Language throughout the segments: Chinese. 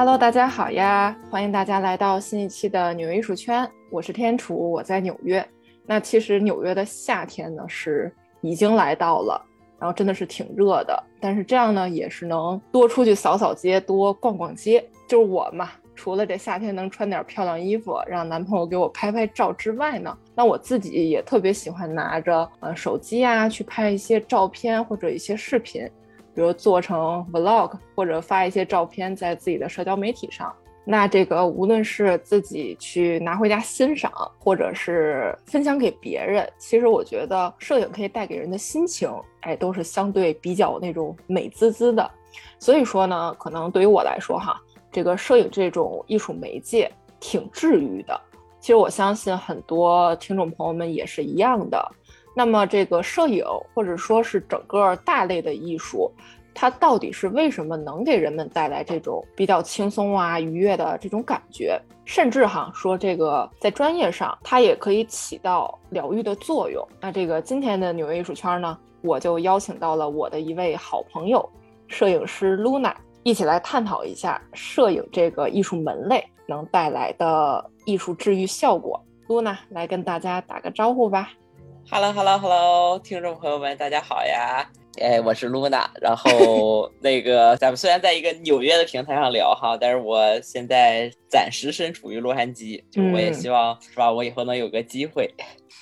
Hello，大家好呀！欢迎大家来到新一期的纽约艺术圈，我是天楚，我在纽约。那其实纽约的夏天呢是已经来到了，然后真的是挺热的，但是这样呢也是能多出去扫扫街，多逛逛街。就是我嘛，除了这夏天能穿点漂亮衣服，让男朋友给我拍拍照之外呢，那我自己也特别喜欢拿着呃手机啊去拍一些照片或者一些视频。比如做成 vlog，或者发一些照片在自己的社交媒体上。那这个无论是自己去拿回家欣赏，或者是分享给别人，其实我觉得摄影可以带给人的心情，哎，都是相对比较那种美滋滋的。所以说呢，可能对于我来说哈，这个摄影这种艺术媒介挺治愈的。其实我相信很多听众朋友们也是一样的。那么，这个摄影或者说是整个大类的艺术，它到底是为什么能给人们带来这种比较轻松啊、愉悦的这种感觉？甚至哈说这个在专业上，它也可以起到疗愈的作用。那这个今天的纽约艺术圈呢，我就邀请到了我的一位好朋友，摄影师 Luna，一起来探讨一下摄影这个艺术门类能带来的艺术治愈效果。Luna 来跟大家打个招呼吧。Hello，Hello，Hello，听众朋友们，大家好呀！哎，我是 Luna。然后 那个，咱们虽然在一个纽约的平台上聊哈，但是我现在暂时身处于洛杉矶，就我也希望是吧，我以后能有个机会。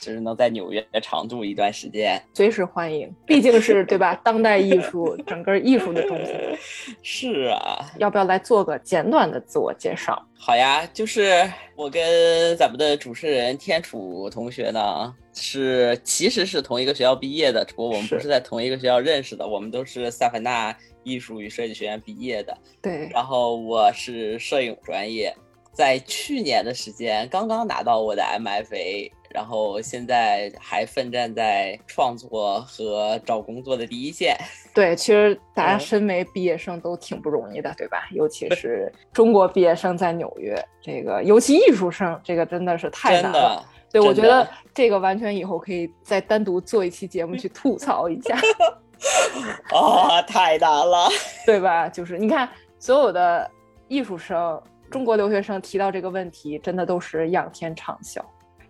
就是能在纽约长住一段时间，随时欢迎。毕竟是对吧？当代艺术，整个艺术的中心。是啊，要不要来做个简短的自我介绍？好呀，就是我跟咱们的主持人天楚同学呢，是其实是同一个学校毕业的，只不过我们不是在同一个学校认识的。我们都是萨凡纳艺术与设计学院毕业的。对。然后我是摄影专业，在去年的时间刚刚拿到我的 MFA。然后现在还奋战在创作和找工作的第一线。对，其实大家身为毕业生都挺不容易的，对吧？尤其是中国毕业生在纽约，这个尤其艺术生，这个真的是太难了。对，我觉得这个完全以后可以再单独做一期节目去吐槽一下。啊，太难了，对吧？就是你看，所有的艺术生、中国留学生提到这个问题，真的都是仰天长啸。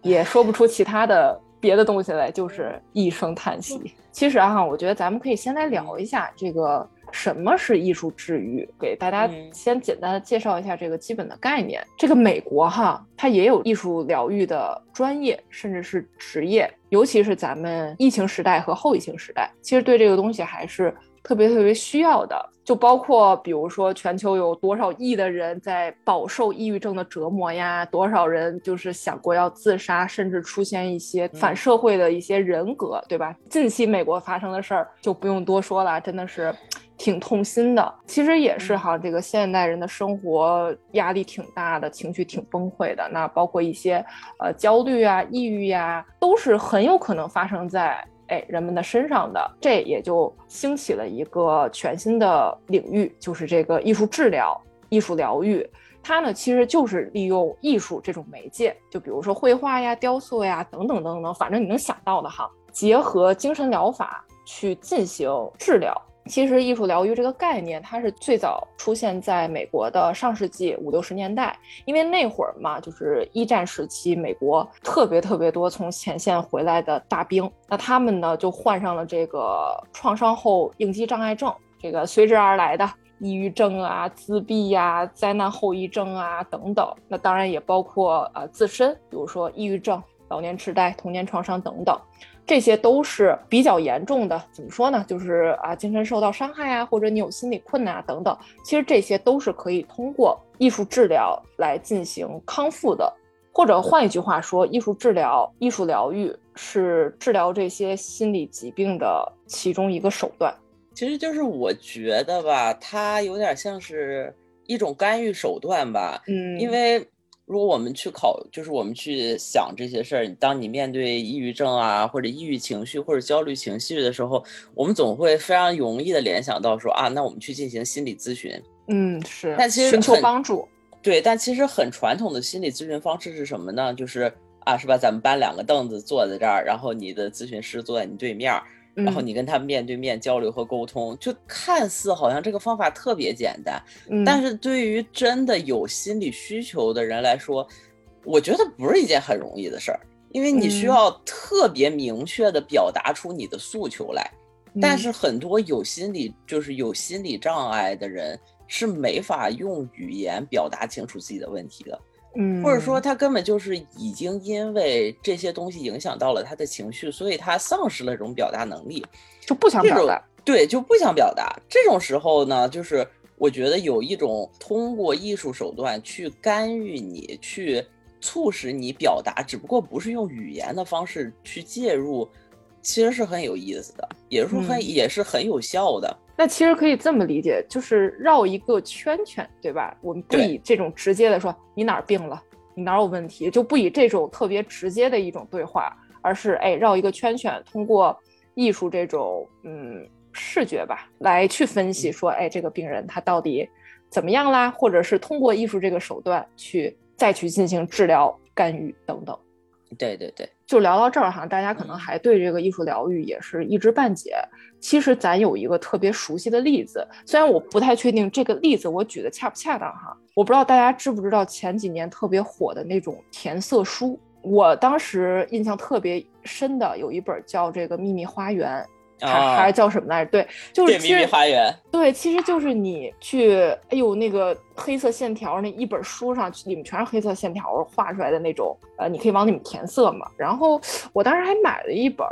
也说不出其他的别的东西来，就是一声叹息。其实啊，我觉得咱们可以先来聊一下这个什么是艺术治愈，给大家先简单的介绍一下这个基本的概念。这个美国哈，它也有艺术疗愈的专业，甚至是职业，尤其是咱们疫情时代和后疫情时代，其实对这个东西还是。特别特别需要的，就包括比如说，全球有多少亿的人在饱受抑郁症的折磨呀？多少人就是想过要自杀，甚至出现一些反社会的一些人格，对吧？近期美国发生的事儿就不用多说了，真的是挺痛心的。其实也是哈，这个现代人的生活压力挺大的，情绪挺崩溃的。那包括一些呃焦虑啊、抑郁呀，都是很有可能发生在。哎，人们的身上的这也就兴起了一个全新的领域，就是这个艺术治疗、艺术疗愈。它呢，其实就是利用艺术这种媒介，就比如说绘画呀、雕塑呀等等等等，反正你能想到的哈，结合精神疗法去进行治疗。其实艺术疗愈这个概念，它是最早出现在美国的上世纪五六十年代，因为那会儿嘛，就是一战时期，美国特别特别多从前线回来的大兵，那他们呢就患上了这个创伤后应激障碍症，这个随之而来的抑郁症啊、自闭呀、灾难后遗症啊等等，那当然也包括呃自身，比如说抑郁症、老年痴呆、童年创伤等等。这些都是比较严重的，怎么说呢？就是啊，精神受到伤害啊，或者你有心理困难啊等等。其实这些都是可以通过艺术治疗来进行康复的，或者换一句话说，艺术治疗、艺术疗愈是治疗这些心理疾病的其中一个手段。其实就是我觉得吧，它有点像是一种干预手段吧。嗯，因为。如果我们去考，就是我们去想这些事儿，当你面对抑郁症啊，或者抑郁情绪或者焦虑情绪的时候，我们总会非常容易的联想到说啊，那我们去进行心理咨询。嗯，是。但其实寻求帮助。对，但其实很传统的心理咨询方式是什么呢？就是啊，是吧？咱们搬两个凳子坐在这儿，然后你的咨询师坐在你对面，然后你跟他面对面交流和沟通，就看似好像这个方法特别简单，但是对于真的有心理需求的人来说，我觉得不是一件很容易的事儿，因为你需要特别明确的表达出你的诉求来。但是很多有心理就是有心理障碍的人是没法用语言表达清楚自己的问题的。嗯，或者说他根本就是已经因为这些东西影响到了他的情绪，所以他丧失了这种表达能力，就不想表达。对，就不想表达。这种时候呢，就是我觉得有一种通过艺术手段去干预你，去促使你表达，只不过不是用语言的方式去介入，其实是很有意思的，也是说很也是很有效的。那其实可以这么理解，就是绕一个圈圈，对吧？我们不以这种直接的说你哪儿病了，你哪儿有问题，就不以这种特别直接的一种对话，而是哎绕一个圈圈，通过艺术这种嗯视觉吧，来去分析说哎这个病人他到底怎么样啦，或者是通过艺术这个手段去再去进行治疗干预等等。对对对，就聊到这儿哈，大家可能还对这个艺术疗愈也是一知半解。其实咱有一个特别熟悉的例子，虽然我不太确定这个例子我举的恰不恰当哈，我不知道大家知不知道前几年特别火的那种填色书。我当时印象特别深的有一本叫这个《秘密花园》。还还是叫什么来着？对，就是其实花园。对，其实就是你去，哎呦，那个黑色线条那一本书上，里面全是黑色线条画出来的那种，呃，你可以往里面填色嘛。然后我当时还买了一本，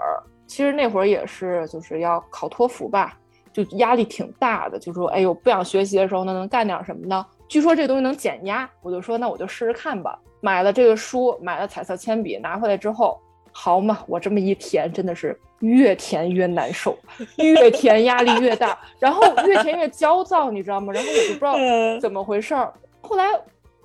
其实那会儿也是就是要考托福吧，就压力挺大的，就说，哎呦，不想学习的时候呢，能干点什么呢？据说这东西能减压，我就说那我就试试看吧。买了这个书，买了彩色铅笔，拿回来之后。好嘛，我这么一填，真的是越填越难受，越填压力越大，然后越填越焦躁，你知道吗？然后我就不知道怎么回事儿。后来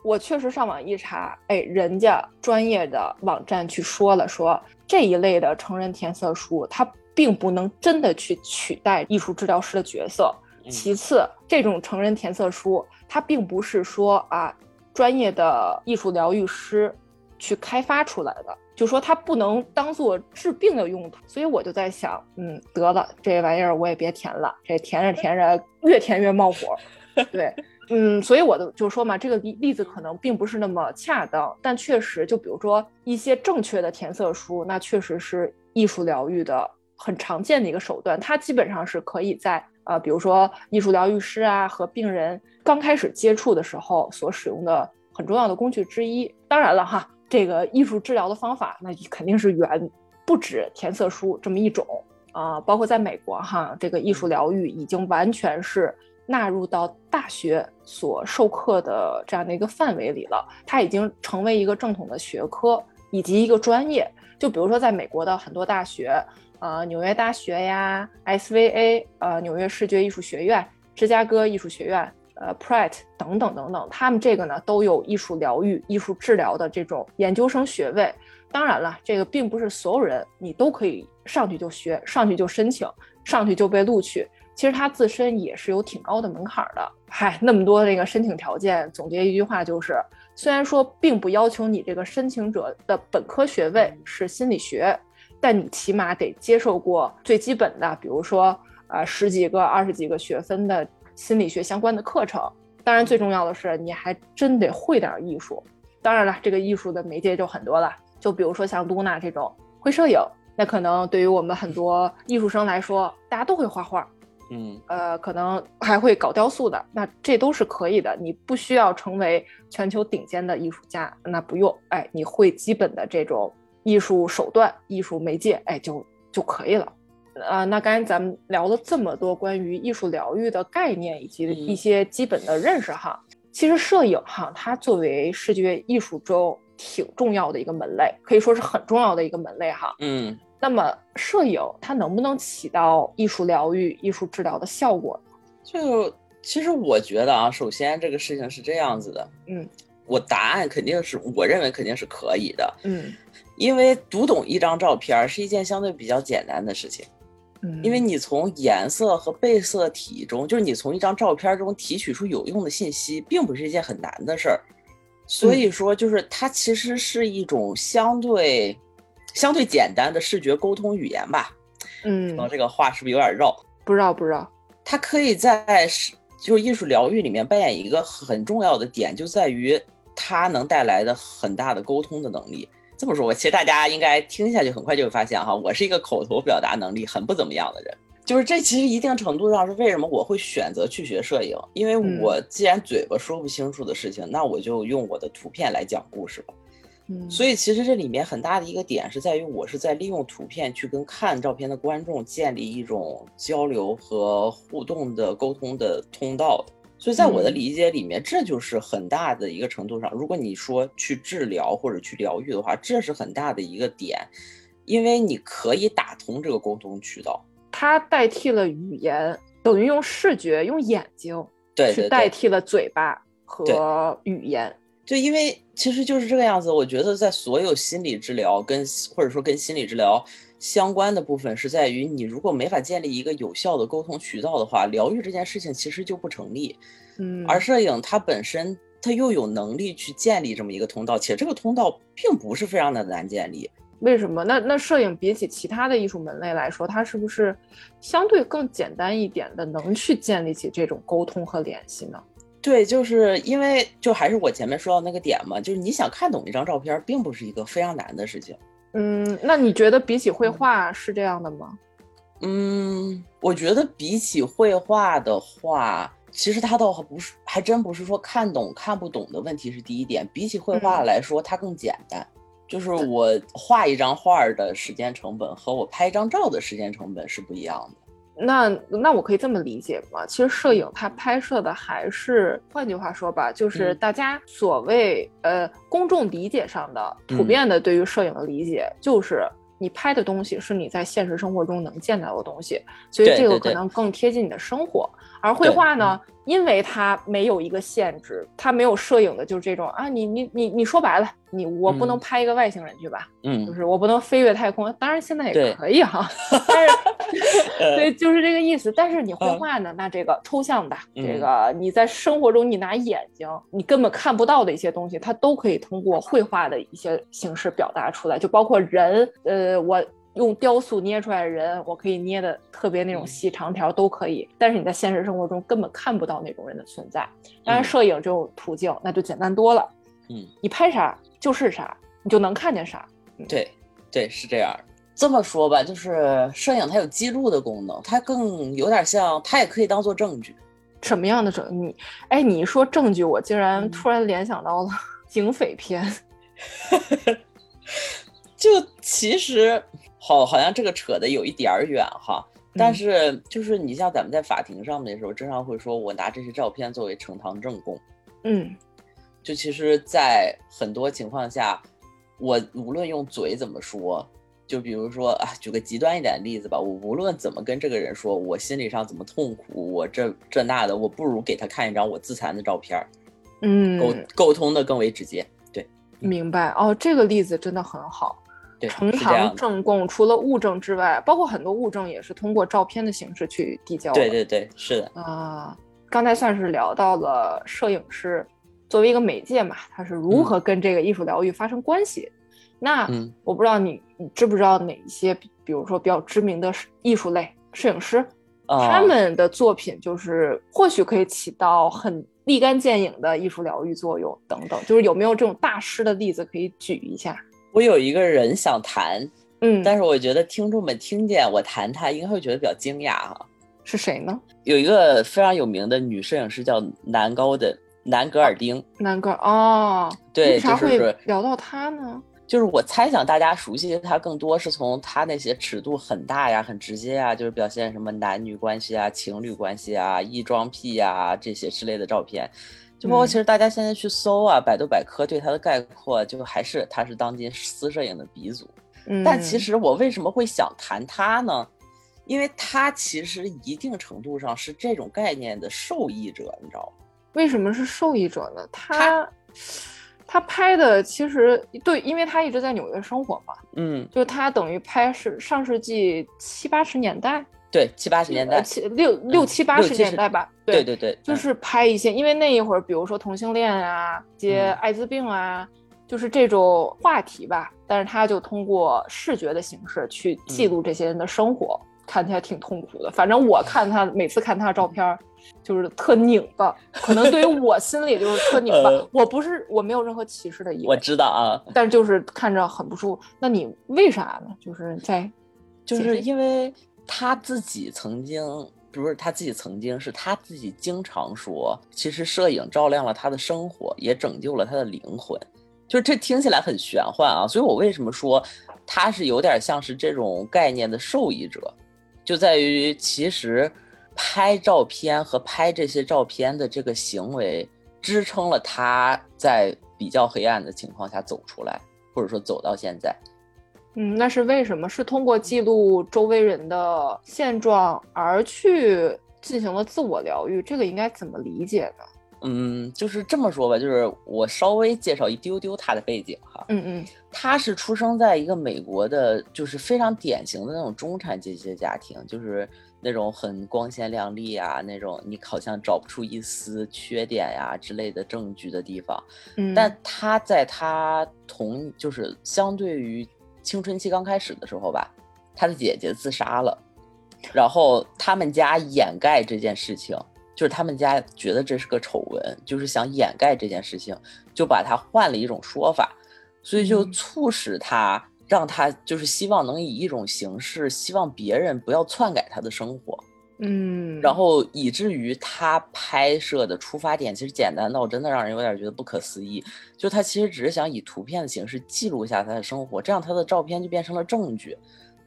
我确实上网一查，哎，人家专业的网站去说了，说这一类的成人填色书，它并不能真的去取代艺术治疗师的角色。其次，这种成人填色书，它并不是说啊，专业的艺术疗愈师去开发出来的。就说它不能当做治病的用途，所以我就在想，嗯，得了，这玩意儿我也别填了，这填着填着越填越冒火。对，嗯，所以我的就说嘛，这个例例子可能并不是那么恰当，但确实，就比如说一些正确的填色书，那确实是艺术疗愈的很常见的一个手段，它基本上是可以在呃，比如说艺术疗愈师啊和病人刚开始接触的时候所使用的很重要的工具之一。当然了哈。这个艺术治疗的方法，那肯定是远不止填色书这么一种啊。包括在美国哈，这个艺术疗愈已经完全是纳入到大学所授课的这样的一个范围里了。它已经成为一个正统的学科以及一个专业。就比如说，在美国的很多大学，呃，纽约大学呀，SVA，呃，纽约视觉艺术学院，芝加哥艺术学院。呃，Pratt 等等等等，他们这个呢都有艺术疗愈、艺术治疗的这种研究生学位。当然了，这个并不是所有人你都可以上去就学，上去就申请，上去就被录取。其实它自身也是有挺高的门槛的。嗨，那么多那个申请条件，总结一句话就是：虽然说并不要求你这个申请者的本科学位是心理学，但你起码得接受过最基本的，比如说呃十几个、二十几个学分的。心理学相关的课程，当然最重要的是你还真得会点艺术。当然了，这个艺术的媒介就很多了，就比如说像露娜这种会摄影，那可能对于我们很多艺术生来说，大家都会画画，嗯，呃，可能还会搞雕塑的，那这都是可以的。你不需要成为全球顶尖的艺术家，那不用，哎，你会基本的这种艺术手段、艺术媒介，哎，就就可以了。呃，那刚才咱们聊了这么多关于艺术疗愈的概念以及一些基本的认识哈，其实摄影哈，它作为视觉艺术中挺重要的一个门类，可以说是很重要的一个门类哈。嗯，那么摄影它能不能起到艺术疗愈、艺术治疗的效果呢？就其实我觉得啊，首先这个事情是这样子的，嗯，我答案肯定是我认为肯定是可以的，嗯，因为读懂一张照片是一件相对比较简单的事情。因为你从颜色和被色体中，就是你从一张照片中提取出有用的信息，并不是一件很难的事儿。所以说，就是它其实是一种相对相对简单的视觉沟通语言吧。嗯，这个话是不是有点绕？不绕不绕。它可以在是就是艺术疗愈里面扮演一个很重要的点，就在于它能带来的很大的沟通的能力。这么说，我其实大家应该听下去，很快就会发现哈，我是一个口头表达能力很不怎么样的人。就是这其实一定程度上是为什么我会选择去学摄影，因为我既然嘴巴说不清楚的事情，那我就用我的图片来讲故事吧。嗯，所以其实这里面很大的一个点是在于，我是在利用图片去跟看照片的观众建立一种交流和互动的沟通的通道的。所以在我的理解里面，这就是很大的一个程度上，如果你说去治疗或者去疗愈的话，这是很大的一个点，因为你可以打通这个沟通渠道。它代替了语言，等于用视觉、用眼睛对去代替了嘴巴和语言。对因为其实就是这个样子。我觉得在所有心理治疗跟或者说跟心理治疗相关的部分，是在于你如果没法建立一个有效的沟通渠道的话，疗愈这件事情其实就不成立。嗯，而摄影它本身它又有能力去建立这么一个通道，且这个通道并不是非常的难建立。为什么？那那摄影比起其他的艺术门类来说，它是不是相对更简单一点的，能去建立起这种沟通和联系呢？对，就是因为就还是我前面说到那个点嘛，就是你想看懂一张照片，并不是一个非常难的事情。嗯，那你觉得比起绘画是这样的吗？嗯，我觉得比起绘画的话，其实它倒不是，还真不是说看懂看不懂的问题是第一点。比起绘画来说，它更简单。就是我画一张画的时间成本和我拍一张照的时间成本是不一样的。那那我可以这么理解吗？其实摄影它拍摄的还是，换句话说吧，就是大家所谓呃公众理解上的普遍的对于摄影的理解，就是你拍的东西是你在现实生活中能见到的东西，所以这个可能更贴近你的生活。而绘画呢？因为它没有一个限制，它没有摄影的，就是这种啊，你你你你说白了，你我不能拍一个外星人去吧？嗯，就是我不能飞越太空，当然现在也可以哈，但是 对，就是这个意思。但是你绘画呢，那这个抽象的，这个你在生活中你拿眼睛你根本看不到的一些东西，它都可以通过绘画的一些形式表达出来，就包括人，呃，我。用雕塑捏出来的人，我可以捏的特别那种细长条都可以，但是你在现实生活中根本看不到那种人的存在。当然，摄影这种途径那就简单多了。嗯，你拍啥就是啥，你就能看见啥。对，对，是这样。这么说吧，就是摄影它有记录的功能，它更有点像，它也可以当做证据。什么样的证？你，哎，你一说证据，我竟然突然联想到了 警匪片。就其实。好，好像这个扯的有一点儿远哈，但是就是你像咱们在法庭上面的时候，经常会说我拿这些照片作为呈堂证供，嗯，就其实，在很多情况下，我无论用嘴怎么说，就比如说啊，举个极端一点的例子吧，我无论怎么跟这个人说，我心理上怎么痛苦，我这这那的，我不如给他看一张我自残的照片，嗯，沟沟通的更为直接，对，明白哦，这个例子真的很好。呈堂证供，除了物证之外，包括很多物证也是通过照片的形式去递交的。对对对，是的啊。刚才算是聊到了摄影师作为一个媒介嘛，他是如何跟这个艺术疗愈发生关系。那我不知道你你知不知道哪一些，比如说比较知名的艺术类摄影师，他们的作品就是或许可以起到很立竿见影的艺术疗愈作用等等。就是有没有这种大师的例子可以举一下？我有一个人想谈，嗯，但是我觉得听众们听见我谈他，应该会觉得比较惊讶哈。是谁呢？有一个非常有名的女摄影师叫南高的南格尔丁。南格尔哦，对，为啥会聊到她呢？就是我猜想大家熟悉他更多是从他那些尺度很大呀、很直接呀，就是表现什么男女关系啊、情侣关系啊、异装癖呀这些之类的照片。就包括其实大家现在去搜啊，百度百科对他的概括，就还是他是当今私摄影的鼻祖。嗯，但其实我为什么会想谈他呢？因为他其实一定程度上是这种概念的受益者，你知道吗？为什么是受益者呢？他他拍的其实对，因为他一直在纽约生活嘛。嗯，就他等于拍是上世纪七八十年代。对七八十年代，七六六七八十年代吧。对对对，就是拍一些，因为那一会儿，比如说同性恋啊，接艾滋病啊，就是这种话题吧。但是他就通过视觉的形式去记录这些人的生活。看起来挺痛苦的。反正我看他每次看他的照片，就是特拧巴，可能对于我心里就是特拧巴。我不是我没有任何歧视的意思，我知道啊，但是就是看着很不舒服。那你为啥呢？就是在，就是因为他自己曾经。不是他自己曾经，是他自己经常说，其实摄影照亮了他的生活，也拯救了他的灵魂。就是这听起来很玄幻啊，所以我为什么说他是有点像是这种概念的受益者，就在于其实拍照片和拍这些照片的这个行为，支撑了他在比较黑暗的情况下走出来，或者说走到现在。嗯，那是为什么？是通过记录周围人的现状而去进行了自我疗愈？这个应该怎么理解呢？嗯，就是这么说吧，就是我稍微介绍一丢丢他的背景哈。嗯嗯，他是出生在一个美国的，就是非常典型的那种中产阶级的家庭，就是那种很光鲜亮丽啊，那种你好像找不出一丝缺点呀之类的证据的地方。嗯，但他在他同就是相对于。青春期刚开始的时候吧，他的姐姐自杀了，然后他们家掩盖这件事情，就是他们家觉得这是个丑闻，就是想掩盖这件事情，就把他换了一种说法，所以就促使他让他就是希望能以一种形式，希望别人不要篡改他的生活。嗯，然后以至于他拍摄的出发点其实简单到真的让人有点觉得不可思议，就他其实只是想以图片的形式记录下他的生活，这样他的照片就变成了证据，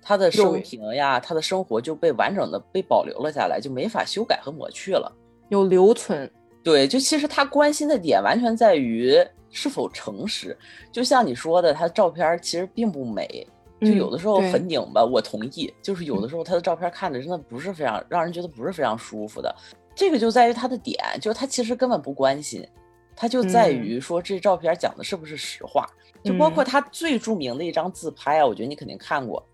他的生平呀，他的生活就被完整的被保留了下来，就没法修改和抹去了，有留存。对，就其实他关心的点完全在于是否诚实，就像你说的，他照片其实并不美。就有的时候很拧巴，我同意。就是有的时候他的照片看着真的不是非常让人觉得不是非常舒服的。这个就在于他的点，就是他其实根本不关心，他就在于说这照片讲的是不是实话。就包括他最著名的一张自拍啊，我觉得你肯定看过。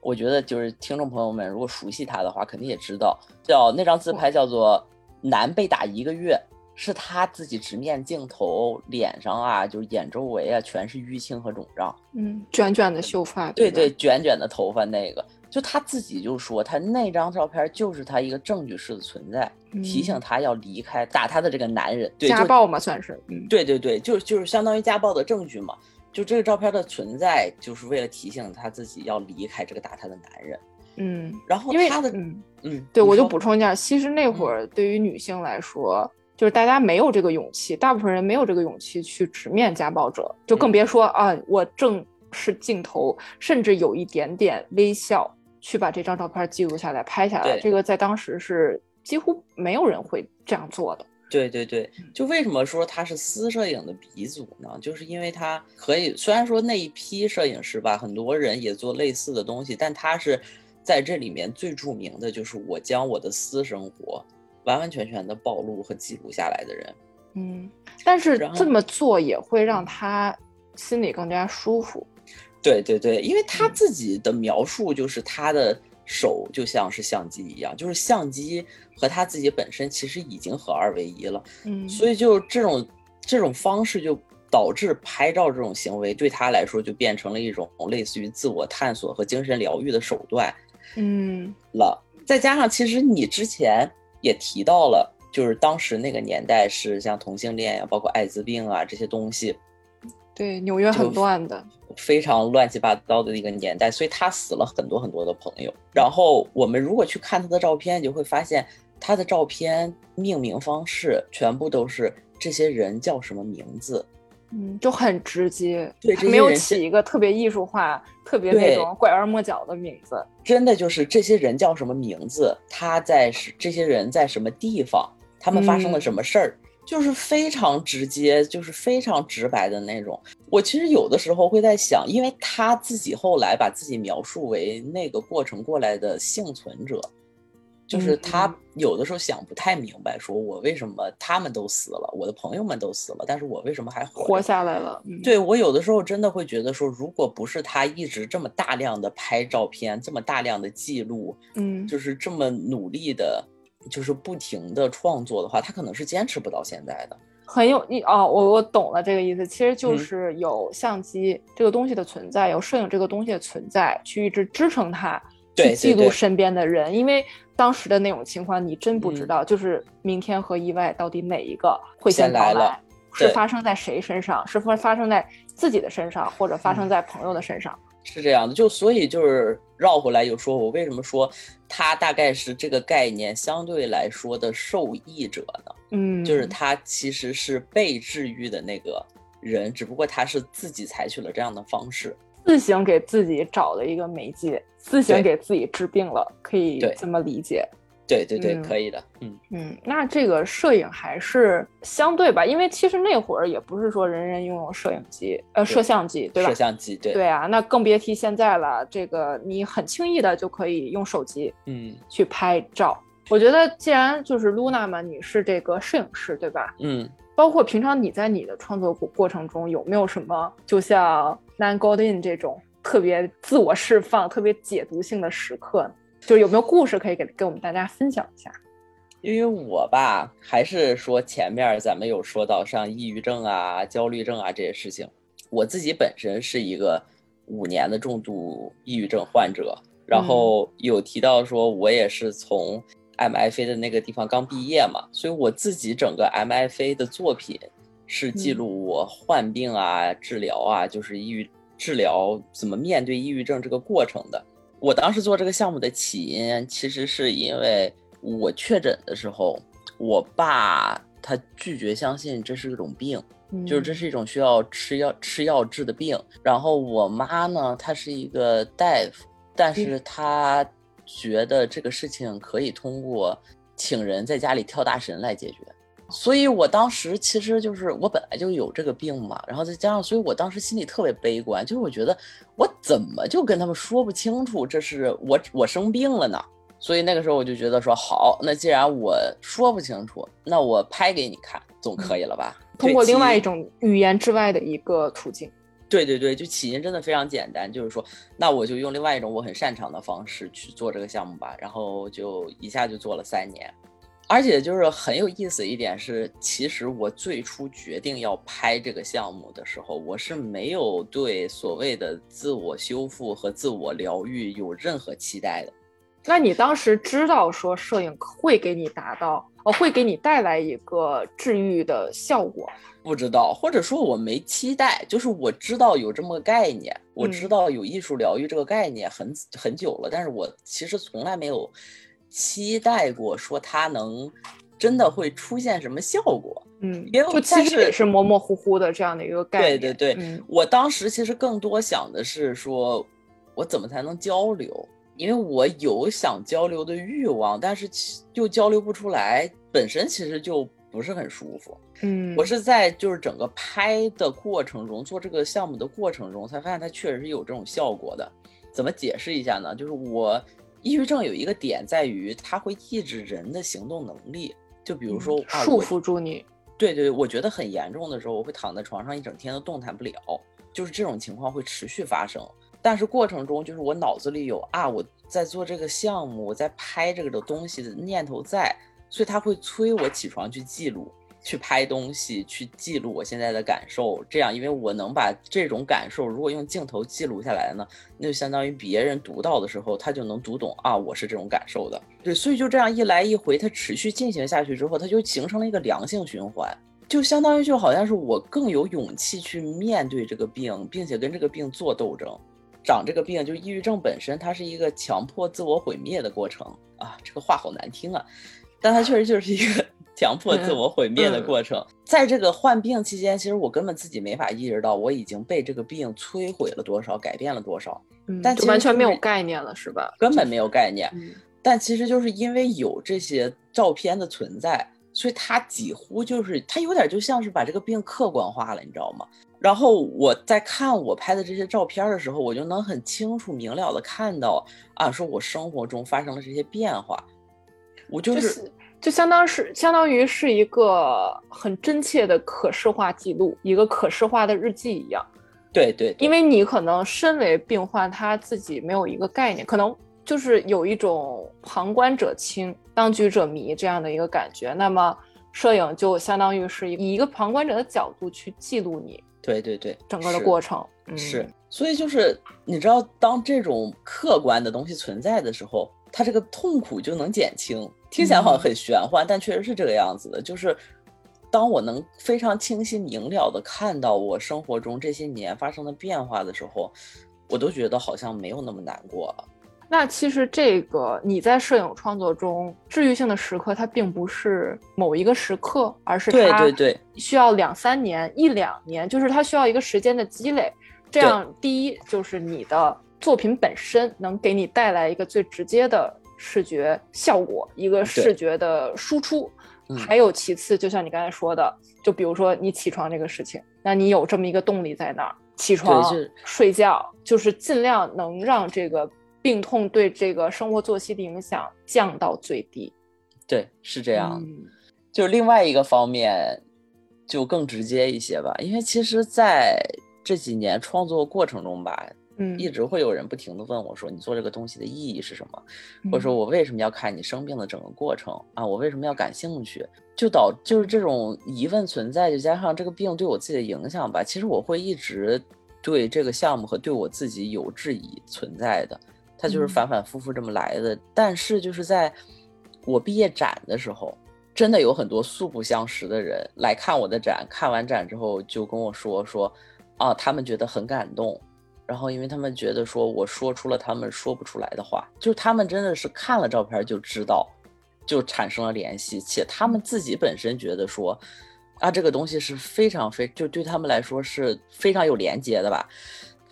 我觉得就是听众朋友们如果熟悉他的话，肯定也知道，叫那张自拍叫做“男被打一个月”。是他自己直面镜头，脸上啊，就是眼周围啊，全是淤青和肿胀。嗯，卷卷的秀发，对对，卷卷的头发那个，就他自己就说，他那张照片就是他一个证据式的存在，提醒他要离开打他的这个男人。家暴嘛，算是。嗯，对对对，就就是相当于家暴的证据嘛。就这个照片的存在，就是为了提醒他自己要离开这个打他的男人。嗯，然后他的嗯嗯，对我就补充一下，其实那会儿对于女性来说。就是大家没有这个勇气，大部分人没有这个勇气去直面家暴者，就更别说啊，我正视镜头，甚至有一点点微笑，去把这张照片记录下来、拍下来。这个在当时是几乎没有人会这样做的。对对对，就为什么说他是私摄影的鼻祖呢？就是因为他可以，虽然说那一批摄影师吧，很多人也做类似的东西，但他是在这里面最著名的就是我将我的私生活。完完全全的暴露和记录下来的人，嗯，但是这么做也会让他心里更加舒服。对对对，因为他自己的描述就是他的手就像是相机一样，就是相机和他自己本身其实已经合二为一了。嗯，所以就这种这种方式就导致拍照这种行为对他来说就变成了一种类似于自我探索和精神疗愈的手段。嗯，了，再加上其实你之前。也提到了，就是当时那个年代是像同性恋呀，包括艾滋病啊这些东西，对纽约很乱的，非常乱七八糟的一个年代，所以他死了很多很多的朋友。然后我们如果去看他的照片，就会发现他的照片命名方式全部都是这些人叫什么名字。嗯，就很直接，对，没有起一个特别艺术化、特别那种拐弯抹角的名字。真的就是这些人叫什么名字，他在是这些人在什么地方，他们发生了什么事儿，就是非常直接，就是非常直白的那种。我其实有的时候会在想，因为他自己后来把自己描述为那个过程过来的幸存者。就是他有的时候想不太明白，说我为什么他们都死了，我的朋友们都死了，但是我为什么还活下来了？对我有的时候真的会觉得说，如果不是他一直这么大量的拍照片，这么大量的记录，嗯，就是这么努力的，就是不停的创作的话，他可能是坚持不到现在的。很有意哦，我我懂了这个意思，其实就是有相机这个东西的存在，有摄影这个东西的存在，去一直支撑他。去记录身边的人，因为当时的那种情况你真不知道，嗯、就是明天和意外到底哪一个会先到来，是发生在谁身上？是发发生在自己的身上，或者发生在朋友的身上？是这样的，就所以就是绕回来就说，我为什么说他大概是这个概念相对来说的受益者呢？嗯，就是他其实是被治愈的那个人，只不过他是自己采取了这样的方式，自行给自己找了一个媒介，自行给自己治病了，可以这么理解。对对对，嗯、可以的，嗯嗯，那这个摄影还是相对吧，因为其实那会儿也不是说人人拥有摄影机，呃，摄像机，对吧？摄像机，对对啊，那更别提现在了。这个你很轻易的就可以用手机，嗯，去拍照。我觉得既然就是 Luna 嘛，你是这个摄影师，对吧？嗯，包括平常你在你的创作过过程中有没有什么，就像 Nan Goldin 这种特别自我释放、特别解读性的时刻？就有没有故事可以给给我们大家分享一下？因为我吧，还是说前面咱们有说到像抑郁症啊、焦虑症啊这些事情，我自己本身是一个五年的重度抑郁症患者，然后有提到说我也是从 MFA 的那个地方刚毕业嘛，所以我自己整个 MFA 的作品是记录我患病啊、治疗啊，就是抑郁治疗怎么面对抑郁症这个过程的。我当时做这个项目的起因，其实是因为我确诊的时候，我爸他拒绝相信这是一种病，嗯、就是这是一种需要吃药吃药治的病。然后我妈呢，她是一个大夫，但是她觉得这个事情可以通过请人在家里跳大神来解决。所以我当时其实就是我本来就有这个病嘛，然后再加上，所以我当时心里特别悲观，就是我觉得我怎么就跟他们说不清楚这是我我生病了呢？所以那个时候我就觉得说好，那既然我说不清楚，那我拍给你看总可以了吧？通过另外一种语言之外的一个途径。对对对，就起因真的非常简单，就是说，那我就用另外一种我很擅长的方式去做这个项目吧，然后就一下就做了三年。而且就是很有意思一点是，其实我最初决定要拍这个项目的时候，我是没有对所谓的自我修复和自我疗愈有任何期待的。那你当时知道说摄影会给你达到，呃，会给你带来一个治愈的效果？不知道，或者说我没期待，就是我知道有这么个概念，我知道有艺术疗愈这个概念很很久了，但是我其实从来没有。期待过说它能真的会出现什么效果，嗯，因为就其实也是模模糊糊的这样的一个概念。对对对，嗯、我当时其实更多想的是说，我怎么才能交流？因为我有想交流的欲望，但是又交流不出来，本身其实就不是很舒服。嗯，我是在就是整个拍的过程中，做这个项目的过程中，才发现它确实是有这种效果的。怎么解释一下呢？就是我。抑郁症有一个点在于，它会抑制人的行动能力。就比如说，嗯、束缚住你。对对，我觉得很严重的时候，我会躺在床上一整天都动弹不了。就是这种情况会持续发生。但是过程中，就是我脑子里有啊，我在做这个项目，我在拍这个的东西的念头在，所以它会催我起床去记录。去拍东西，去记录我现在的感受，这样，因为我能把这种感受，如果用镜头记录下来呢，那就相当于别人读到的时候，他就能读懂啊，我是这种感受的。对，所以就这样一来一回，它持续进行下去之后，它就形成了一个良性循环，就相当于就好像是我更有勇气去面对这个病，并且跟这个病做斗争。长这个病，就抑郁症本身，它是一个强迫自我毁灭的过程啊，这个话好难听啊，但它确实就是一个。强迫自我毁灭的过程，嗯、在这个患病期间，其实我根本自己没法意识到我已经被这个病摧毁了多少，改变了多少，嗯、但完全没有概念了，是吧？根本没有概念。嗯、但其实就是因为有这些照片的存在，所以它几乎就是它有点就像是把这个病客观化了，你知道吗？然后我在看我拍的这些照片的时候，我就能很清楚明了的看到啊，说我生活中发生了这些变化，我就是。就相当是相当于是一个很真切的可视化记录，一个可视化的日记一样。对对，因为你可能身为病患，他自己没有一个概念，可能就是有一种旁观者清，当局者迷这样的一个感觉。那么摄影就相当于是以一个旁观者的角度去记录你，对对对，整个的过程是。所以就是你知道，当这种客观的东西存在的时候，它这个痛苦就能减轻。听起来好像很玄幻，但确实是这个样子的。就是当我能非常清晰明了的看到我生活中这些年发生的变化的时候，我都觉得好像没有那么难过了。那其实这个你在摄影创作中治愈性的时刻，它并不是某一个时刻，而是对对对，需要两三年、一两年，就是它需要一个时间的积累。这样，第一就是你的作品本身能给你带来一个最直接的视觉效果，一个视觉的输出。还有其次，就像你刚才说的，就比如说你起床这个事情，那你有这么一个动力在那儿，起床睡觉，就是尽量能让这个。病痛对这个生活作息的影响降到最低，对，是这样。就是另外一个方面，就更直接一些吧。因为其实在这几年创作过程中吧，嗯，一直会有人不停的问我说：“你做这个东西的意义是什么？”或者说我为什么要看你生病的整个过程啊？我为什么要感兴趣？就导就是这种疑问存在，就加上这个病对我自己的影响吧。其实我会一直对这个项目和对我自己有质疑存在的。它就是反反复复这么来的，但是就是在我毕业展的时候，真的有很多素不相识的人来看我的展，看完展之后就跟我说说，啊，他们觉得很感动，然后因为他们觉得说我说出了他们说不出来的话，就他们真的是看了照片就知道，就产生了联系，且他们自己本身觉得说，啊，这个东西是非常非就对他们来说是非常有连接的吧。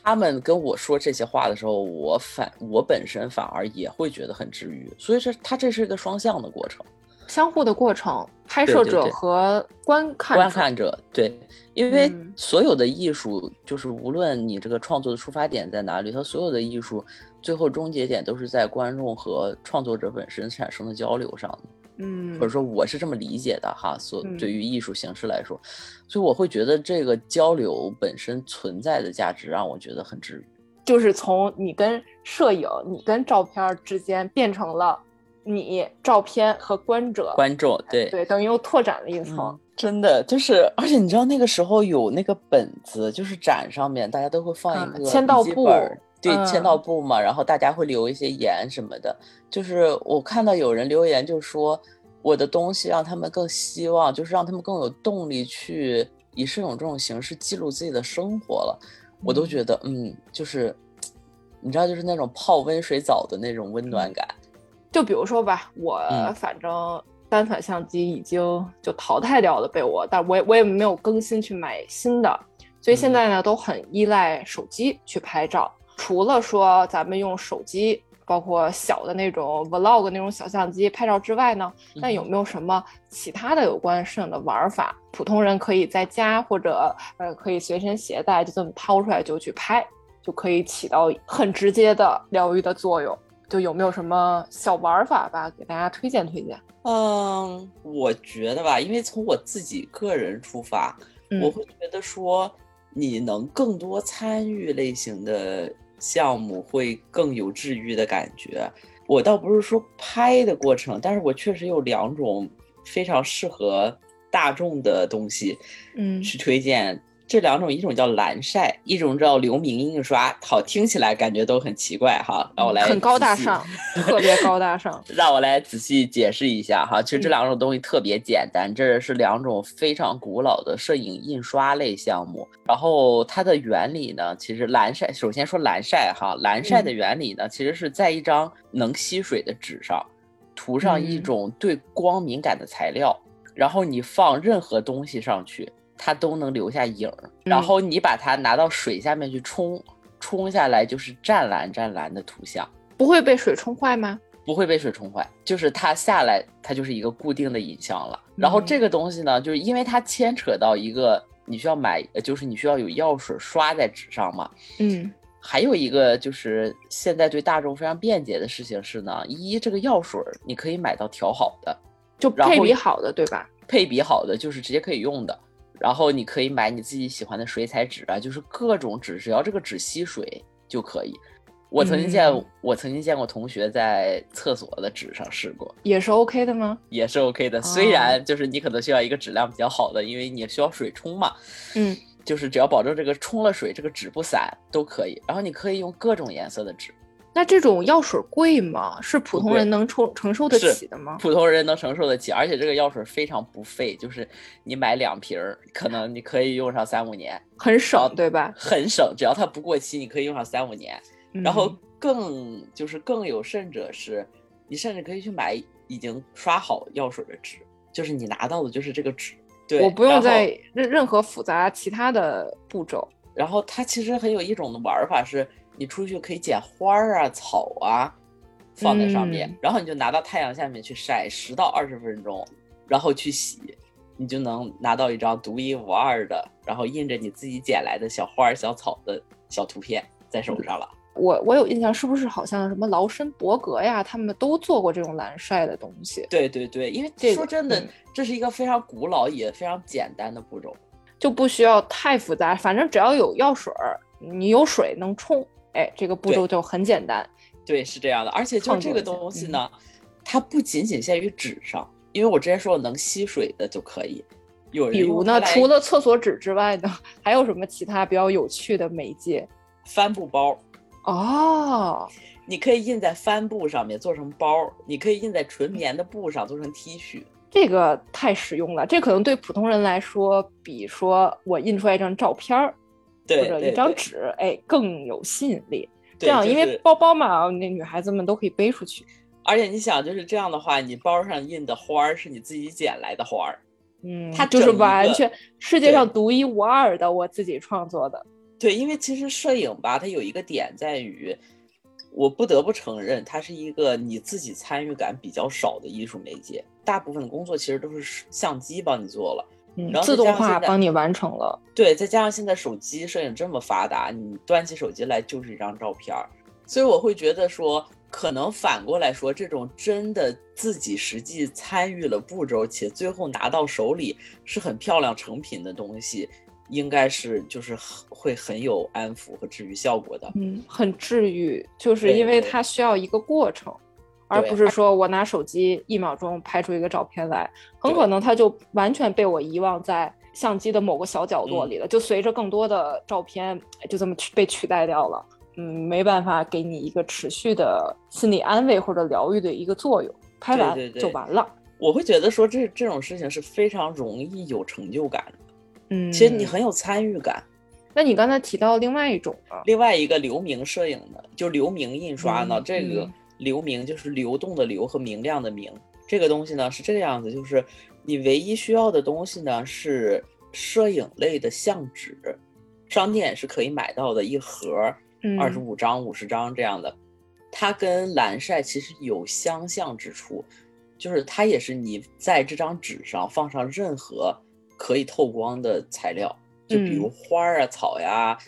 他们跟我说这些话的时候，我反我本身反而也会觉得很治愈，所以这他这是一个双向的过程，相互的过程。拍摄者和观看观看者，对，因为所有的艺术就是无论你这个创作的出发点在哪里，它所有的艺术最后终结点都是在观众和创作者本身产生的交流上的。嗯，或者说我是这么理解的哈，所对于艺术形式来说，所以我会觉得这个交流本身存在的价值让我觉得很治愈。就是从你跟摄影、你跟照片之间变成了你照片和观者、观众，对对，等于又拓展了一层。真的就是，而且你知道那个时候有那个本子，就是展上面大家都会放一个签到簿。对，签到簿嘛，然后大家会留一些言什么的。就是我看到有人留言，就说我的东西让他们更希望，就是让他们更有动力去以摄影这种形式记录自己的生活了。我都觉得，嗯，就是你知道，就是那种泡温水澡的那种温暖感。就比如说吧，我反正单反相机已经就淘汰掉了，被我，但我也我也没有更新去买新的，所以现在呢都很依赖手机去拍照。除了说咱们用手机，包括小的那种 vlog 那种小相机拍照之外呢，那有没有什么其他的有关摄影的玩法？普通人可以在家或者呃可以随身携带，就这么掏出来就去拍，就可以起到很直接的疗愈的作用。就有没有什么小玩法吧，给大家推荐推荐？嗯，我觉得吧，因为从我自己个人出发，我会觉得说你能更多参与类型的。项目会更有治愈的感觉。我倒不是说拍的过程，但是我确实有两种非常适合大众的东西，嗯，去推荐。这两种，一种叫蓝晒，一种叫流明印刷。好，听起来感觉都很奇怪哈。让我来很高大上，特别高大上。让我来仔细解释一下哈。其实这两种东西特别简单，这是两种非常古老的摄影印刷类项目。然后它的原理呢，其实蓝晒，首先说蓝晒哈，蓝晒的原理呢，其实是在一张能吸水的纸上涂上一种对光敏感的材料，然后你放任何东西上去。它都能留下影儿，然后你把它拿到水下面去冲，冲下来就是湛蓝湛蓝的图像，不会被水冲坏吗？不会被水冲坏，就是它下来，它就是一个固定的影像了。然后这个东西呢，就是因为它牵扯到一个你需要买，就是你需要有药水刷在纸上嘛。嗯，还有一个就是现在对大众非常便捷的事情是呢，一这个药水你可以买到调好的，就配比好的，对吧？配比好的就是直接可以用的。然后你可以买你自己喜欢的水彩纸啊，就是各种纸，只要这个纸吸水就可以。我曾经见，我曾经见过同学在厕所的纸上试过，也是 OK 的吗？也是 OK 的，虽然就是你可能需要一个质量比较好的，因为你需要水冲嘛。嗯，就是只要保证这个冲了水，这个纸不散都可以。然后你可以用各种颜色的纸。那这种药水贵吗？是普通人能承承受得起的吗？普通人能承受得起，而且这个药水非常不费，就是你买两瓶儿，可能你可以用上三五年，很省，对吧？很省，只要它不过期，你可以用上三五年。然后更就是更有甚者是，你甚至可以去买已经刷好药水的纸，就是你拿到的就是这个纸。对，我不用再任任何复杂其他的步骤。然后它其实很有一种的玩法是。你出去可以捡花儿啊、草啊，放在上面，然后你就拿到太阳下面去晒十到二十分钟，然后去洗，你就能拿到一张独一无二的，然后印着你自己捡来的小花儿、小草的小图片在手上了。我我有印象，是不是好像什么劳申伯格呀，他们都做过这种蓝晒的东西？对对对，因为说真的，这是一个非常古老也非常简单的步骤，就不需要太复杂，反正只要有药水儿，你有水能冲。哎，这个步骤就很简单，对，是这样的。而且就这个东西呢，它不仅仅限于纸上，因为我之前说能吸水的就可以。有人比如呢，除了厕所纸之外呢，还有什么其他比较有趣的媒介？帆布包哦，你可以印在帆布上面做成包，你可以印在纯棉的布上做成 T 恤。这个太实用了，这可能对普通人来说，比说我印出来一张照片儿。或者一张纸，哎，更有吸引力。这样，因为包包嘛，那女孩子们都可以背出去。而且你想，就是这样的话，你包上印的花儿是你自己捡来的花儿，嗯，它就是完全世界上独一无二的，我自己创作的。对，因为其实摄影吧，它有一个点在于，我不得不承认，它是一个你自己参与感比较少的艺术媒介。大部分的工作其实都是相机帮你做了。然后自动化帮你完成了，对，再加上现在手机摄影这么发达，你端起手机来就是一张照片儿，所以我会觉得说，可能反过来说，这种真的自己实际参与了步骤，且最后拿到手里是很漂亮成品的东西，应该是就是会很有安抚和治愈效果的。嗯，很治愈，就是因为它需要一个过程。而不是说我拿手机一秒钟拍出一个照片来，很可能它就完全被我遗忘在相机的某个小角落里了，就随着更多的照片就这么被取代掉了。嗯，没办法给你一个持续的心理安慰或者疗愈的一个作用，拍完就完了。我会觉得说这这种事情是非常容易有成就感的，嗯，其实你很有参与感。那你刚才提到另外一种啊，另外一个流明摄影的，就流明印刷呢，这个。流明就是流动的流和明亮的明，这个东西呢是这个样子，就是你唯一需要的东西呢是摄影类的相纸，商店是可以买到的，一盒二十五张、五十张这样的。它跟蓝晒其实有相像之处，就是它也是你在这张纸上放上任何可以透光的材料，就比如花啊、草呀、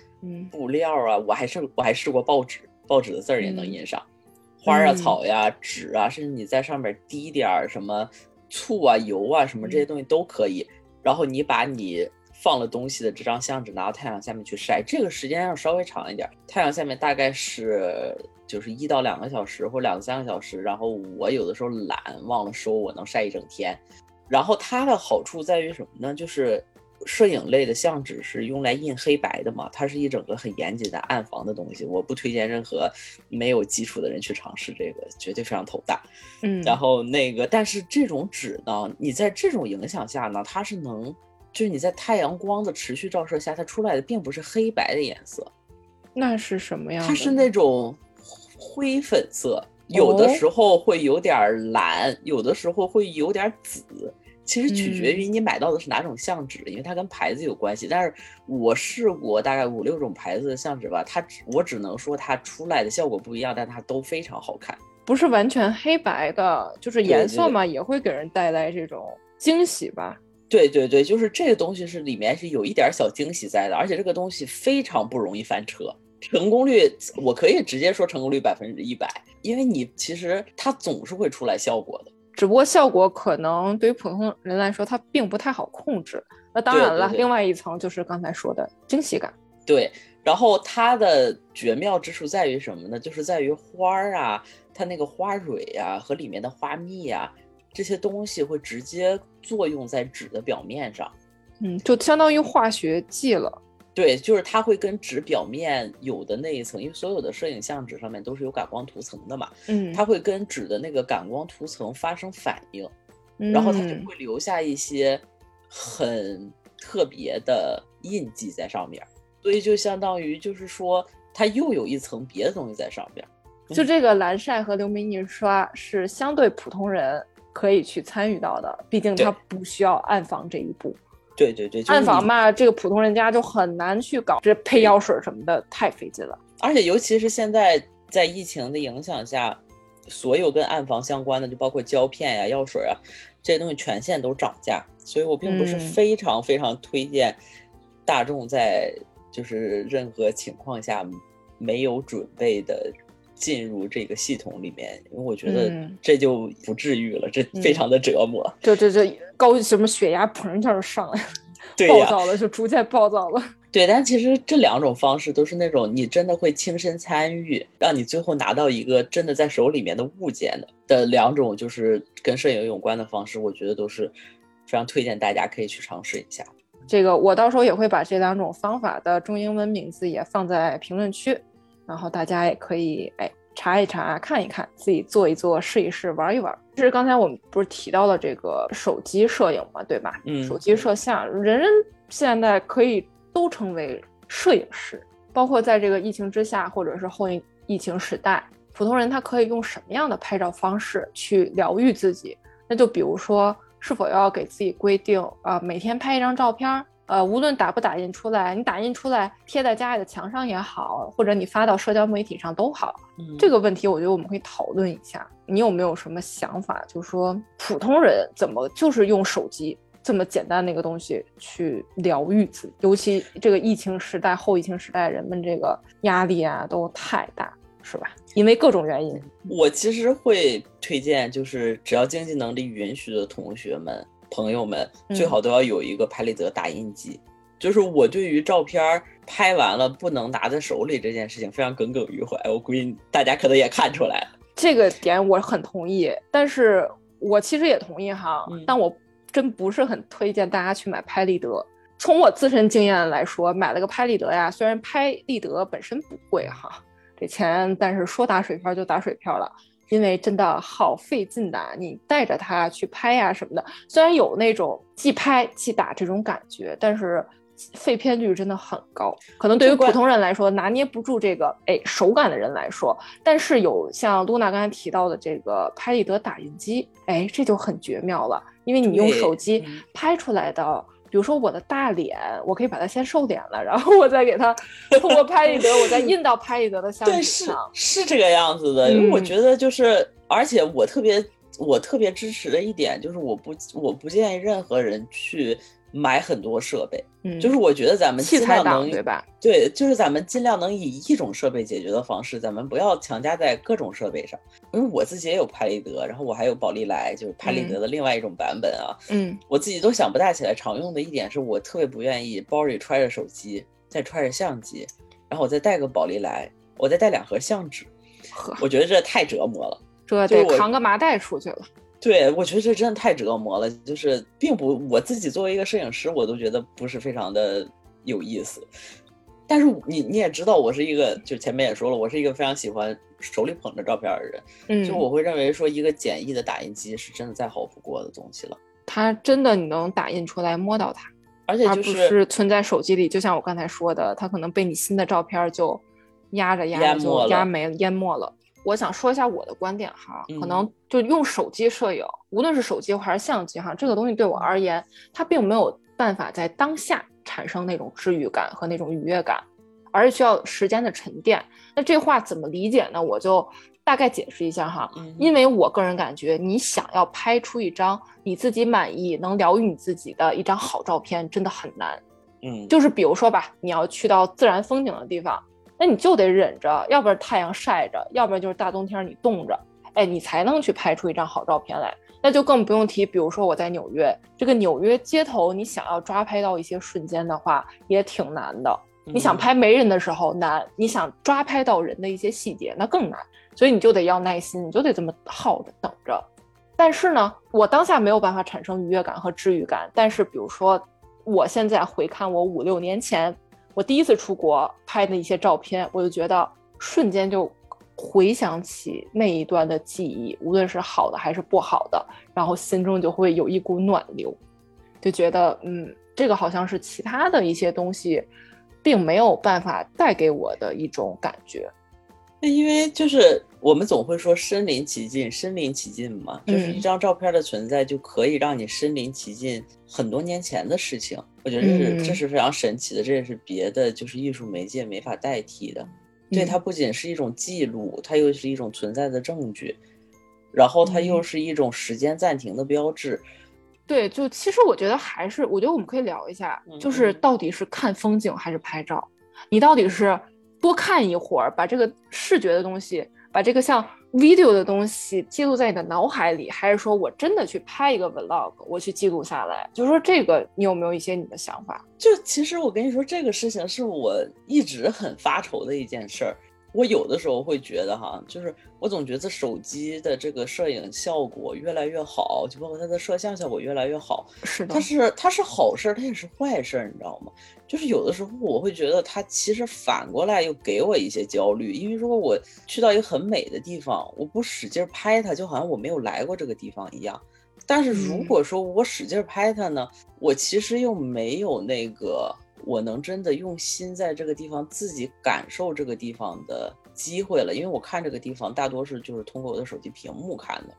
布料啊，我还是我还试过报纸，报纸的字儿也能印上。花啊、草呀、纸啊，甚至你在上面滴点儿什么醋啊、油啊，什么这些东西都可以。然后你把你放了东西的这张相纸拿到太阳下面去晒，这个时间要稍微长一点，太阳下面大概是就是一到两个小时或两三个小时。然后我有的时候懒忘了收，我能晒一整天。然后它的好处在于什么呢？就是。摄影类的相纸是用来印黑白的嘛？它是一整个很严谨的暗房的东西，我不推荐任何没有基础的人去尝试这个，绝对非常头大。嗯，然后那个，但是这种纸呢，你在这种影响下呢，它是能，就是你在太阳光的持续照射下，它出来的并不是黑白的颜色，那是什么样？它是那种灰粉色，有的时候会有点蓝，有的时候会有点紫。其实取决于你买到的是哪种相纸，因为它跟牌子有关系。但是我试过大概五六种牌子的相纸吧，它我只能说它出来的效果不一样，但它都非常好看。不是完全黑白的，就是颜色嘛，也会给人带来这种惊喜吧？对对对，就是这个东西是里面是有一点小惊喜在的，而且这个东西非常不容易翻车，成功率我可以直接说成功率百分之一百，因为你其实它总是会出来效果的。只不过效果可能对于普通人来说，它并不太好控制。那当然了，另外一层就是刚才说的惊喜感。对，然后它的绝妙之处在于什么呢？就是在于花儿啊，它那个花蕊呀和里面的花蜜呀这些东西会直接作用在纸的表面上。嗯，就相当于化学剂了。对，就是它会跟纸表面有的那一层，因为所有的摄影相纸上面都是有感光涂层的嘛，嗯，它会跟纸的那个感光涂层发生反应，然后它就会留下一些很特别的印记在上面，所以就相当于就是说，它又有一层别的东西在上面。就这个蓝晒和流明印刷是相对普通人可以去参与到的，毕竟它不需要暗房这一步。对对对，暗房嘛，这个普通人家就很难去搞，这配药水什么的太费劲了。而且尤其是现在在疫情的影响下，所有跟暗房相关的，就包括胶片呀、药水啊这些东西，全线都涨价。所以我并不是非常非常推荐大众在就是任何情况下没有准备的。进入这个系统里面，因为我觉得这就不治愈了，这非常的折磨。这这这高什么血压砰一下就上来了，暴躁了，就逐渐暴躁了。对，但其实这两种方式都是那种你真的会亲身参与，让你最后拿到一个真的在手里面的物件的的两种，就是跟摄影有关的方式，我觉得都是非常推荐大家可以去尝试一下。这个我到时候也会把这两种方法的中英文名字也放在评论区。然后大家也可以哎查一查看一看，自己做一做试一试玩一玩。其实刚才我们不是提到了这个手机摄影嘛，对吧？嗯，手机摄像，人人现在可以都成为摄影师。包括在这个疫情之下，或者是后疫疫情时代，普通人他可以用什么样的拍照方式去疗愈自己？那就比如说，是否要给自己规定啊，每天拍一张照片。呃，无论打不打印出来，你打印出来贴在家里的墙上也好，或者你发到社交媒体上都好，这个问题我觉得我们可以讨论一下。你有没有什么想法？就是说普通人怎么就是用手机这么简单的一个东西去疗愈自己？尤其这个疫情时代、后疫情时代，人们这个压力啊都太大，是吧？因为各种原因，我其实会推荐，就是只要经济能力允许的同学们。朋友们最好都要有一个拍立得打印机。就是我对于照片拍完了不能拿在手里这件事情非常耿耿于怀。我估计大家可能也看出来了，这个点我很同意。但是我其实也同意哈，但我真不是很推荐大家去买拍立得。从我自身经验来说，买了个拍立得呀，虽然拍立得本身不贵哈，这钱，但是说打水漂就打水漂了。因为真的好费劲的，你带着它去拍呀什么的，虽然有那种既拍既打这种感觉，但是废片率真的很高。可能对于普通人来说拿捏不住这个哎手感的人来说，但是有像露娜刚才提到的这个拍立得打印机，哎这就很绝妙了，因为你用手机拍出来的。比如说我的大脸，我可以把它先瘦脸了，然后我再给它通过拍立得，我再印到拍立得的相纸上。是是这个样子的，因为我觉得就是，而且我特别我特别支持的一点就是，我不我不建议任何人去。买很多设备，嗯，就是我觉得咱们尽量能对吧？对，就是咱们尽量能以一种设备解决的方式，咱们不要强加在各种设备上。因为我自己也有拍立得，然后我还有宝丽来，就是拍立得的另外一种版本啊。嗯，我自己都想不大起来。常用的一点是我特别不愿意包里揣着手机，再揣着相机，然后我再带个宝丽来，我再带两盒相纸。呵，我觉得这太折磨了，这得扛个麻袋出去了。对，我觉得这真的太折磨了。就是并不，我自己作为一个摄影师，我都觉得不是非常的有意思。但是你你也知道，我是一个，就前面也说了，我是一个非常喜欢手里捧着照片的人。嗯，就我会认为说，一个简易的打印机是真的再好不过的东西了。它真的你能打印出来，摸到它，而且就是存在手机里。就像我刚才说的，它可能被你新的照片就压着压着就压没了，淹没了。我想说一下我的观点哈，可能就用手机摄影，无论是手机还是相机哈，这个东西对我而言，它并没有办法在当下产生那种治愈感和那种愉悦感，而是需要时间的沉淀。那这话怎么理解呢？我就大概解释一下哈，因为我个人感觉，你想要拍出一张你自己满意、能疗愈你自己的一张好照片，真的很难。嗯，就是比如说吧，你要去到自然风景的地方。那你就得忍着，要不然太阳晒着，要不然就是大冬天你冻着，哎，你才能去拍出一张好照片来。那就更不用提，比如说我在纽约，这个纽约街头，你想要抓拍到一些瞬间的话，也挺难的。你想拍没人的时候难，你想抓拍到人的一些细节，那更难。所以你就得要耐心，你就得这么耗着等着。但是呢，我当下没有办法产生愉悦感和治愈感。但是比如说。我现在回看我五六年前我第一次出国拍的一些照片，我就觉得瞬间就回想起那一段的记忆，无论是好的还是不好的，然后心中就会有一股暖流，就觉得嗯，这个好像是其他的一些东西，并没有办法带给我的一种感觉。因为就是我们总会说身临其境，身临其境嘛，就是一张照片的存在就可以让你身临其境很多年前的事情。我觉得这是这是非常神奇的，这也是别的就是艺术媒介没法代替的。对，它不仅是一种记录，它又是一种存在的证据，然后它又是一种时间暂停的标志。对，就其实我觉得还是，我觉得我们可以聊一下，就是到底是看风景还是拍照？你到底是？多看一会儿，把这个视觉的东西，把这个像 video 的东西记录在你的脑海里，还是说我真的去拍一个 vlog，我去记录下来？就是说这个，你有没有一些你的想法？就其实我跟你说，这个事情是我一直很发愁的一件事儿。我有的时候会觉得哈，就是我总觉得手机的这个摄影效果越来越好，就包括它的摄像效果越来越好。是的，它是它是好事，它也是坏事，你知道吗？就是有的时候我会觉得它其实反过来又给我一些焦虑，因为如果我去到一个很美的地方，我不使劲拍它，就好像我没有来过这个地方一样。但是如果说我使劲拍它呢，我其实又没有那个。我能真的用心在这个地方自己感受这个地方的机会了，因为我看这个地方大多是就是通过我的手机屏幕看的，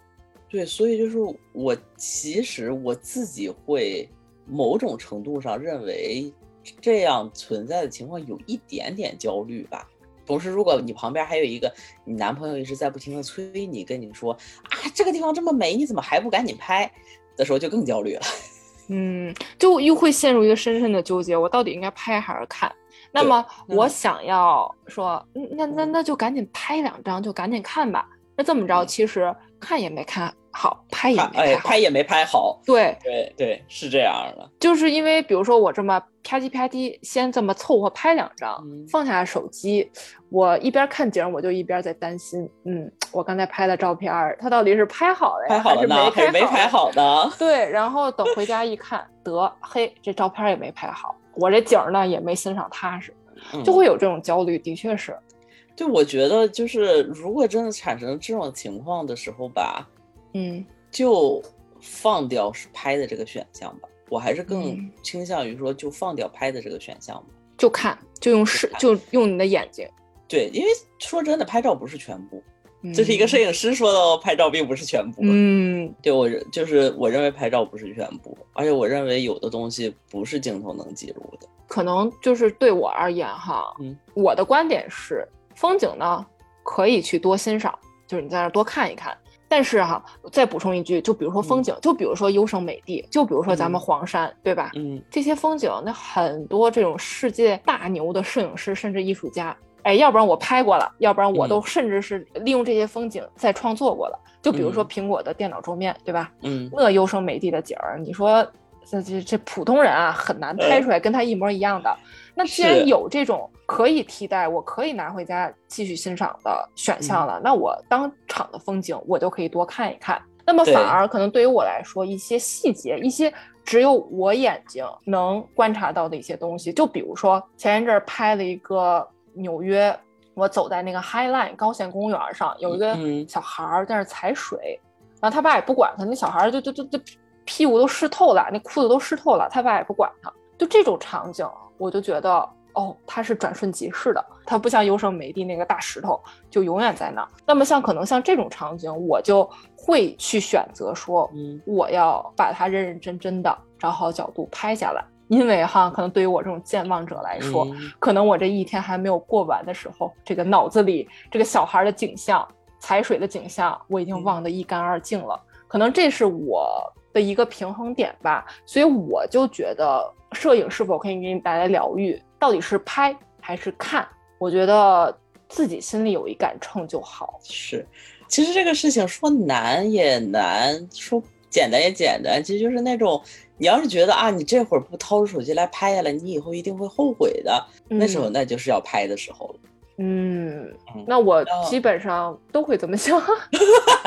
对，所以就是我其实我自己会某种程度上认为这样存在的情况有一点点焦虑吧。同时，如果你旁边还有一个你男朋友一直在不停的催你，跟你说啊这个地方这么美，你怎么还不赶紧拍的时候，就更焦虑了。嗯，就又会陷入一个深深的纠结，我到底应该拍还是看？那么我想要说，那那那就赶紧拍两张，就赶紧看吧。那这么着，其实看也没看好，拍也没拍好，拍也没拍好。对对对，是这样的。就是因为，比如说我这么啪叽啪叽，先这么凑合拍两张，放下手机，我一边看景，我就一边在担心，嗯，我刚才拍的照片，它到底是拍好了呀，还是没拍好？没拍好呢？对，然后等回家一看，得嘿，这照片也没拍好，我这景呢也没欣赏踏实，就会有这种焦虑。的确是。就我觉得，就是如果真的产生这种情况的时候吧，嗯，就放掉是拍的这个选项吧。我还是更倾向于说，就放掉拍的这个选项吧。就看，就用视，就用你的眼睛。对，因为说真的，拍照不是全部，这是一个摄影师说的哦，拍照并不是全部。嗯，对我就是我认为拍照不是全部，而且我认为有的东西不是镜头能记录的。可能就是对我而言哈，嗯，我的观点是。风景呢，可以去多欣赏，就是你在那多看一看。但是哈，再补充一句，就比如说风景，就比如说优胜美地，就比如说咱们黄山，对吧？嗯，这些风景，那很多这种世界大牛的摄影师甚至艺术家，哎，要不然我拍过了，要不然我都甚至是利用这些风景再创作过了。就比如说苹果的电脑桌面，对吧？嗯，那优胜美地的景儿，你说这这这普通人啊，很难拍出来跟他一模一样的。那既然有这种可以替代，我可以拿回家继续欣赏的选项了，那我当场的风景我就可以多看一看。那么反而可能对于我来说，一些细节，一些只有我眼睛能观察到的一些东西，就比如说前一阵拍了一个纽约，我走在那个 High Line 高线公园上，有一个小孩儿在那踩水，然后他爸也不管他，那小孩儿就就就就屁股都湿透了，那裤子都湿透了，他爸也不管他，就这种场景。我就觉得，哦，它是转瞬即逝的，它不像优胜美地那个大石头就永远在那儿。那么像可能像这种场景，我就会去选择说，嗯，我要把它认认真真的找好角度拍下来。因为哈，可能对于我这种健忘者来说，可能我这一天还没有过完的时候，这个脑子里这个小孩的景象、踩水的景象，我已经忘得一干二净了。可能这是我的一个平衡点吧。所以我就觉得。摄影是否可以给你带来疗愈？到底是拍还是看？我觉得自己心里有一杆秤就好。是，其实这个事情说难也难，说简单也简单。其实就是那种，你要是觉得啊，你这会儿不掏出手机来拍下来，你以后一定会后悔的。那时候那就是要拍的时候了。嗯，那我基本上都会这么想。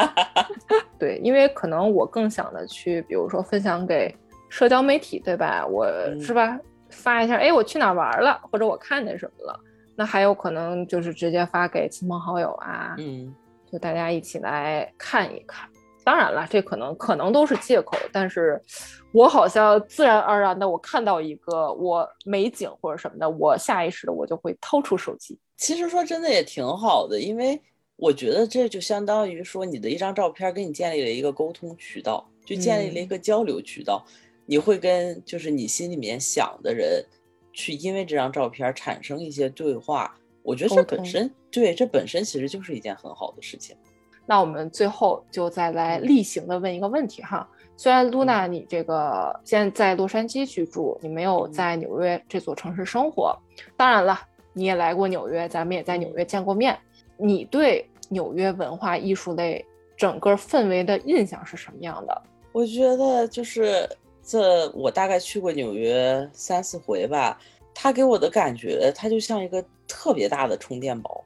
对，因为可能我更想的去，比如说分享给。社交媒体，对吧？我是吧，发一下，哎，我去哪玩了，或者我看见什么了。那还有可能就是直接发给亲朋好友啊，嗯，就大家一起来看一看。当然了，这可能可能都是借口，但是我好像自然而然的，我看到一个我美景或者什么的，我下意识的我就会掏出手机。其实说真的也挺好的，因为我觉得这就相当于说你的一张照片给你建立了一个沟通渠道，就建立了一个交流渠道。你会跟就是你心里面想的人去，因为这张照片产生一些对话。我觉得这本身对这本身其实就是一件很好的事情。那我们最后就再来例行的问一个问题哈，虽然露娜你这个现在在洛杉矶居住，你没有在纽约这座城市生活，当然了，你也来过纽约，咱们也在纽约见过面，你对纽约文化艺术类整个氛围的印象是什么样的？我觉得就是这我大概去过纽约三四回吧，它给我的感觉，它就像一个特别大的充电宝，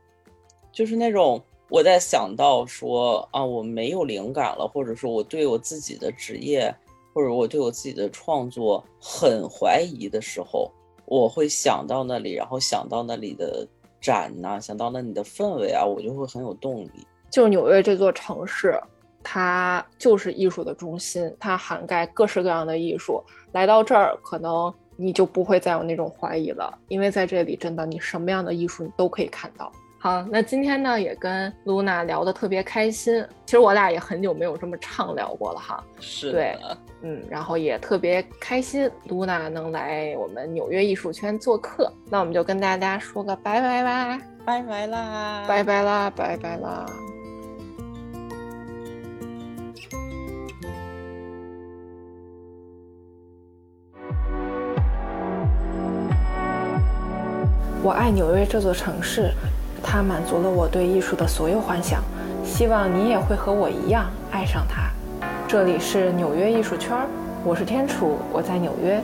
就是那种。我在想到说啊，我没有灵感了，或者说我对我自己的职业，或者我对我自己的创作很怀疑的时候，我会想到那里，然后想到那里的展呐，想到那里的氛围啊，我就会很有动力。就纽约这座城市，它就是艺术的中心，它涵盖各式各样的艺术。来到这儿，可能你就不会再有那种怀疑了，因为在这里真的，你什么样的艺术你都可以看到。好，那今天呢也跟露娜聊得特别开心。其实我俩也很久没有这么畅聊过了哈。是，对，嗯，然后也特别开心，露娜能来我们纽约艺术圈做客。那我们就跟大家说个拜拜吧，拜拜啦，拜拜啦，拜拜啦。我爱纽约这座城市。它满足了我对艺术的所有幻想，希望你也会和我一样爱上它。这里是纽约艺术圈，我是天楚，我在纽约。